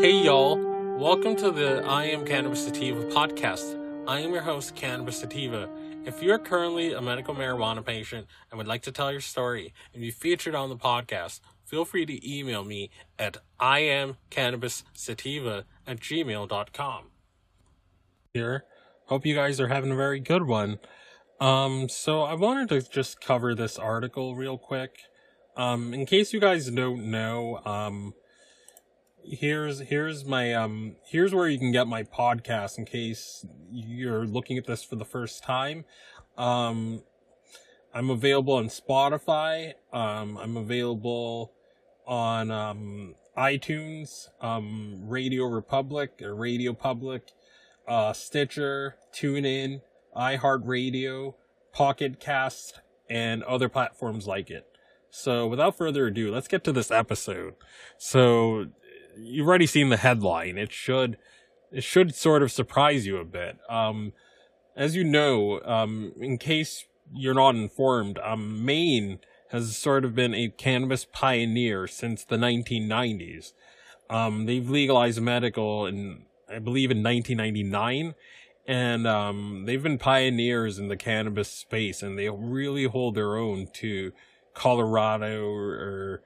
Hey y'all, welcome to the I Am Cannabis Sativa podcast. I am your host, Cannabis Sativa. If you're currently a medical marijuana patient and would like to tell your story and be featured on the podcast, feel free to email me at iamcannabissativa at gmail.com. Here, hope you guys are having a very good one. Um, so I wanted to just cover this article real quick. Um, in case you guys don't know, um, here's here's my um here's where you can get my podcast in case you're looking at this for the first time. Um i'm available on spotify. Um i'm available on um itunes um radio republic or radio public uh stitcher tunein iheartradio pocket cast and other platforms like it. So without further ado let's get to this episode. So you've already seen the headline. It should it should sort of surprise you a bit. Um, as you know, um, in case you're not informed, um, Maine has sort of been a cannabis pioneer since the 1990s. Um, they've legalized medical in, I believe, in 1999, and um, they've been pioneers in the cannabis space, and they really hold their own to Colorado or, or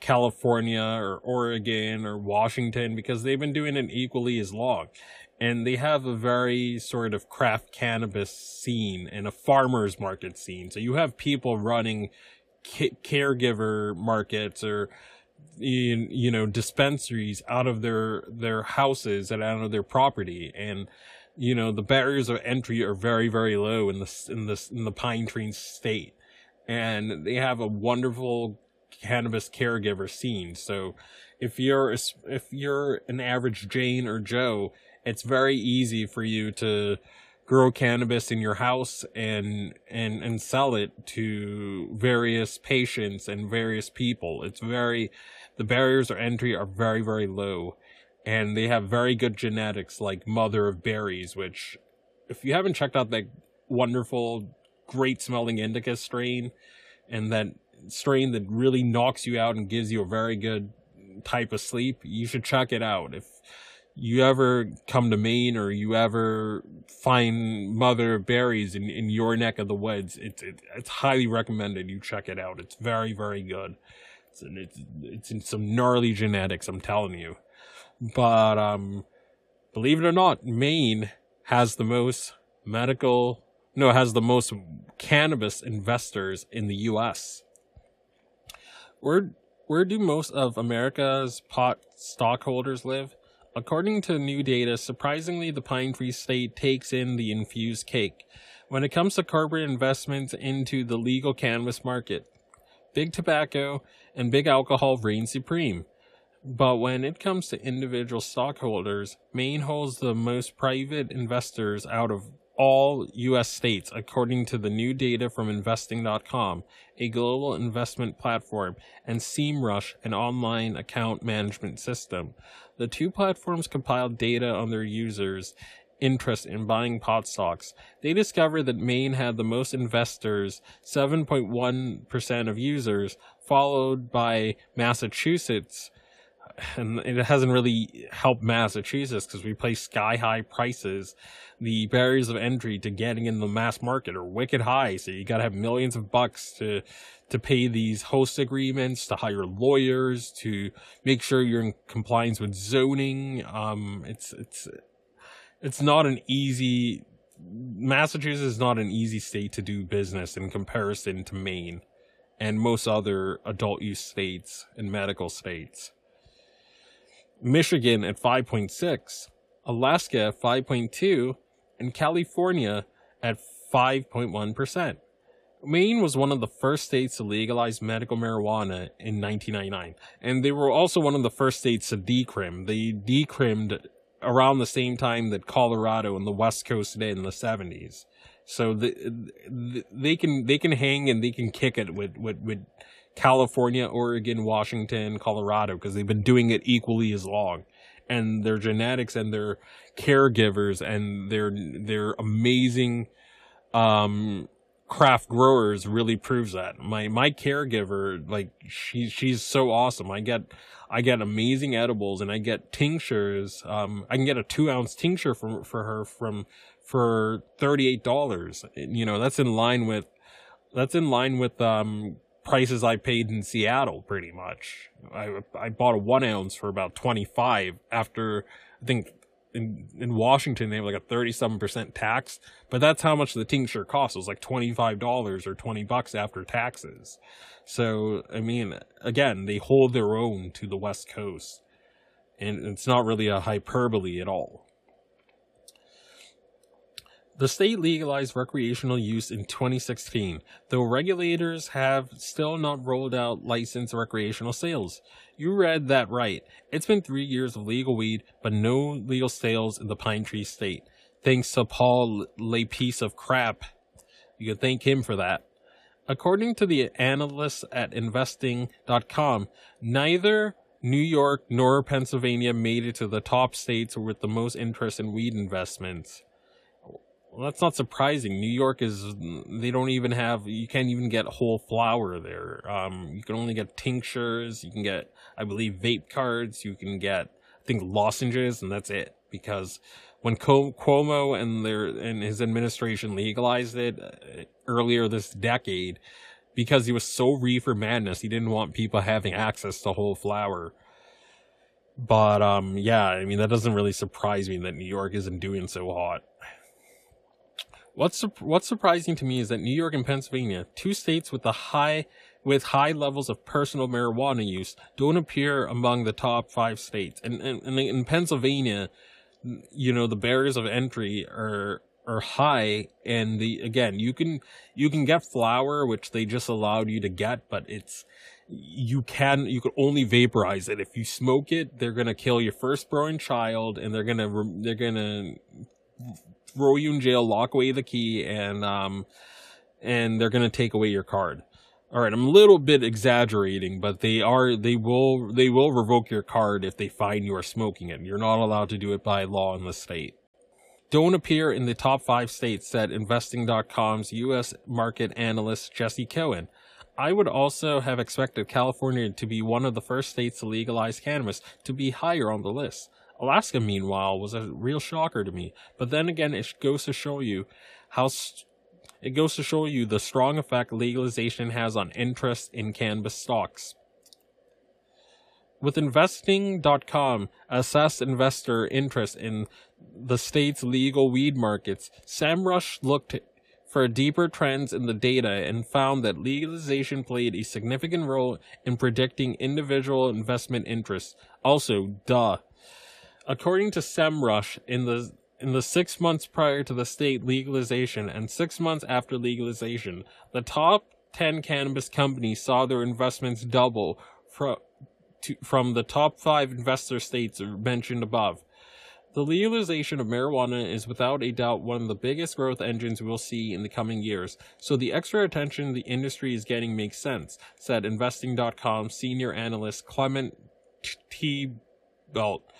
California or Oregon or Washington because they've been doing it equally as long. And they have a very sort of craft cannabis scene and a farmer's market scene. So you have people running ca- caregiver markets or you, you know dispensaries out of their their houses and out of their property and you know the barriers of entry are very very low in the in this in the pine tree state and they have a wonderful cannabis caregiver scene. So if you're if you're an average Jane or Joe, it's very easy for you to grow cannabis in your house and and and sell it to various patients and various people. It's very the barriers of entry are very very low and they have very good genetics like mother of berries which if you haven't checked out that wonderful great smelling indica strain and that strain that really knocks you out and gives you a very good type of sleep, you should check it out. If you ever come to Maine or you ever find mother berries in, in your neck of the woods, it's it, it's highly recommended you check it out. It's very very good. It's it's it's in some gnarly genetics, I'm telling you. But um, believe it or not, Maine has the most medical no has the most cannabis investors in the U.S where where do most of America's pot stockholders live? According to new data, surprisingly, the Pine Tree State takes in the infused cake when it comes to corporate investments into the legal cannabis market. Big tobacco and big alcohol reign supreme. But when it comes to individual stockholders, Maine holds the most private investors out of all U.S. states, according to the new data from Investing.com, a global investment platform, and SEMrush, an online account management system. The two platforms compiled data on their users' interest in buying pot stocks. They discovered that Maine had the most investors, 7.1% of users, followed by Massachusetts, and it hasn't really helped Massachusetts because we pay sky high prices. The barriers of entry to getting in the mass market are wicked high, so you got to have millions of bucks to to pay these host agreements, to hire lawyers, to make sure you're in compliance with zoning. Um, it's it's it's not an easy. Massachusetts is not an easy state to do business in comparison to Maine and most other adult use states and medical states. Michigan at 5.6, Alaska at 5.2, and California at 5.1%. Maine was one of the first states to legalize medical marijuana in 1999, and they were also one of the first states to decrim. They decrimmed around the same time that Colorado and the West Coast did in the 70s. So the, the, they can they can hang and they can kick it with with, with California, Oregon, Washington, Colorado, because they've been doing it equally as long. And their genetics and their caregivers and their their amazing um, craft growers really proves that. My my caregiver, like she she's so awesome. I get I get amazing edibles and I get tinctures. Um, I can get a two ounce tincture for for her from for thirty eight dollars. You know that's in line with that's in line with um prices I paid in Seattle, pretty much. I I bought a one ounce for about twenty five after I think in in Washington they have like a thirty seven percent tax, but that's how much the tincture costs. It was like twenty five dollars or twenty bucks after taxes. So I mean, again, they hold their own to the West Coast, and it's not really a hyperbole at all. The state legalized recreational use in 2016, though regulators have still not rolled out licensed recreational sales. You read that right. It's been three years of legal weed, but no legal sales in the Pine Tree State. Thanks to Paul LePage piece of crap. You can thank him for that. According to the analysts at investing.com, neither New York nor Pennsylvania made it to the top states with the most interest in weed investments. Well, that's not surprising. New York is, they don't even have, you can't even get whole flower there. Um, you can only get tinctures. You can get, I believe, vape cards. You can get, I think, lozenges, and that's it. Because when Cuomo and their, and his administration legalized it uh, earlier this decade, because he was so reefer madness, he didn't want people having access to whole flower. But, um, yeah, I mean, that doesn't really surprise me that New York isn't doing so hot. What's what's surprising to me is that New York and Pennsylvania, two states with the high with high levels of personal marijuana use, don't appear among the top five states. And, and, and in Pennsylvania, you know, the barriers of entry are are high and the again you can you can get flower which they just allowed you to get but it's you can you can only vaporize it if you smoke it they're going to kill your firstborn child and they're going to they're going to throw you in jail, lock away the key, and um, and they're gonna take away your card. All right, I'm a little bit exaggerating, but they are they will they will revoke your card if they find you are smoking it. You're not allowed to do it by law in the state. Don't appear in the top five states, said Investing.com's U.S. market analyst Jesse Cohen. I would also have expected California to be one of the first states to legalize cannabis to be higher on the list. Alaska, meanwhile, was a real shocker to me. But then again, it goes to show you how st- it goes to show you the strong effect legalization has on interest in cannabis stocks. With investing.com assessed investor interest in the state's legal weed markets, SEMrush looked for deeper trends in the data and found that legalization played a significant role in predicting individual investment interests. Also, duh. According to SEMrush, in the in the six months prior to the state legalization and six months after legalization, the top 10 cannabis companies saw their investments double from, to, from the top five investor states mentioned above. The legalization of marijuana is without a doubt one of the biggest growth engines we'll see in the coming years, so the extra attention the industry is getting makes sense, said Investing.com senior analyst Clement T. Belt.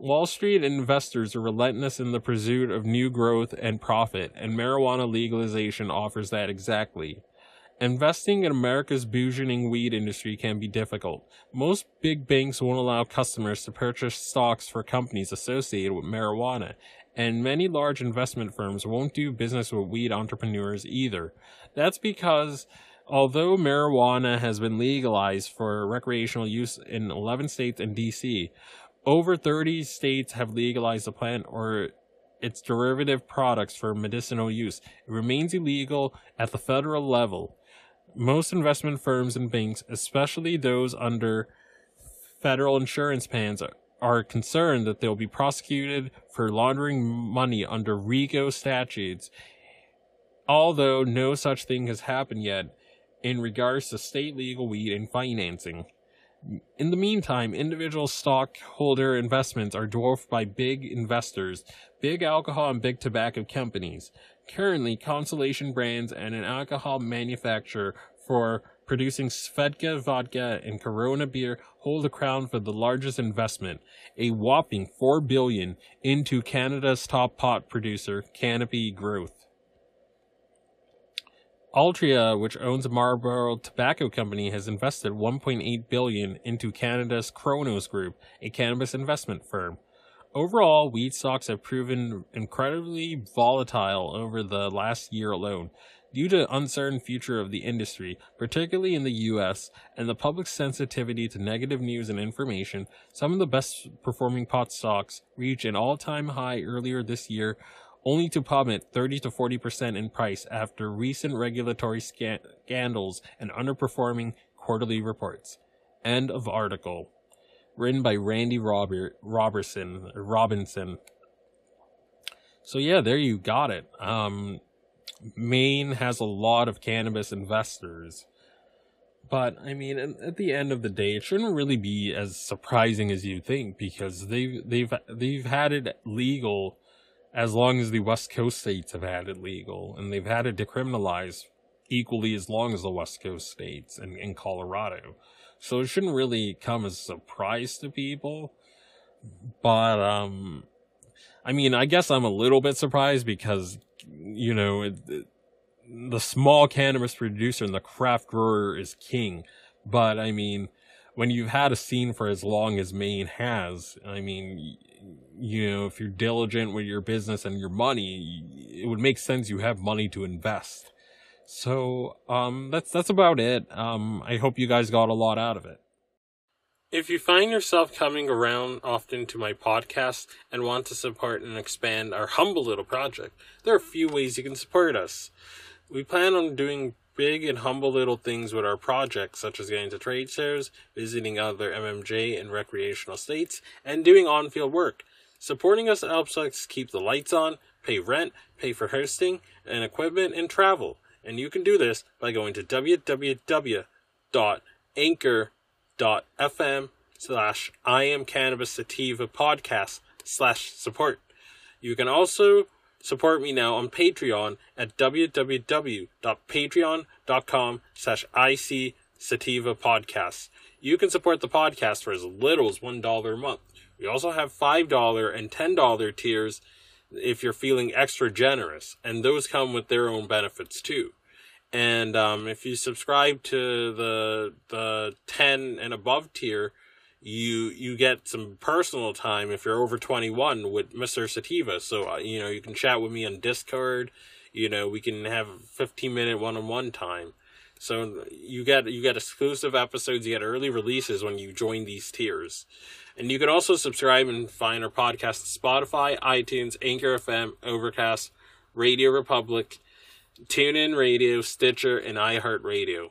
Wall Street investors are relentless in the pursuit of new growth and profit, and marijuana legalization offers that exactly. Investing in America's burgeoning weed industry can be difficult. Most big banks won't allow customers to purchase stocks for companies associated with marijuana, and many large investment firms won't do business with weed entrepreneurs either. That's because although marijuana has been legalized for recreational use in 11 states and DC, over 30 states have legalized the plant or its derivative products for medicinal use. It remains illegal at the federal level. Most investment firms and banks, especially those under federal insurance plans, are concerned that they'll be prosecuted for laundering money under RICO statutes, although no such thing has happened yet in regards to state legal weed and financing. In the meantime, individual stockholder investments are dwarfed by big investors, big alcohol and big tobacco companies. Currently, Constellation Brands and an alcohol manufacturer for producing Svedka vodka and Corona beer hold the crown for the largest investment, a whopping 4 billion into Canada's top pot producer, Canopy Growth. Altria, which owns Marlboro Tobacco Company, has invested 1.8 billion into Canada's Cronos Group, a cannabis investment firm. Overall, weed stocks have proven incredibly volatile over the last year alone due to uncertain future of the industry, particularly in the US, and the public's sensitivity to negative news and information. Some of the best performing pot stocks reached an all-time high earlier this year, only to plummet 30 to 40% in price after recent regulatory scandals and underperforming quarterly reports. End of article written by Randy Robert Robertson Robinson. So yeah, there you got it. Um, Maine has a lot of cannabis investors, but I mean, at the end of the day, it shouldn't really be as surprising as you think because they've they've they've had it legal as long as the West Coast states have had it legal, and they've had it decriminalized equally as long as the West Coast states and in Colorado. So it shouldn't really come as a surprise to people. But, um, I mean, I guess I'm a little bit surprised because, you know, it, it, the small cannabis producer and the craft grower is king. But, I mean, when you've had a scene for as long as Maine has, I mean, you know, if you're diligent with your business and your money, it would make sense you have money to invest. So, um, that's, that's about it. Um, I hope you guys got a lot out of it. If you find yourself coming around often to my podcast and want to support and expand our humble little project, there are a few ways you can support us. We plan on doing big and humble little things with our projects, such as getting to trade shows, visiting other MMJ and recreational states, and doing on field work. Supporting us helps us keep the lights on, pay rent, pay for hosting and equipment, and travel. And you can do this by going to www.anchor.fm slash I am cannabis sativa podcast slash support. You can also support me now on Patreon at www.patreon.com slash IC sativa podcast. You can support the podcast for as little as $1 a month. We also have $5 and $10 tiers if you're feeling extra generous, and those come with their own benefits too. And um, if you subscribe to the the ten and above tier, you you get some personal time if you're over 21 with Mr. Sativa. So uh, you know you can chat with me on Discord. You know we can have 15 minute one on one time. So you get you get exclusive episodes, you get early releases when you join these tiers. And you can also subscribe and find our podcast Spotify, iTunes, Anchor FM, Overcast, Radio Republic, TuneIn Radio, Stitcher, and iHeartRadio.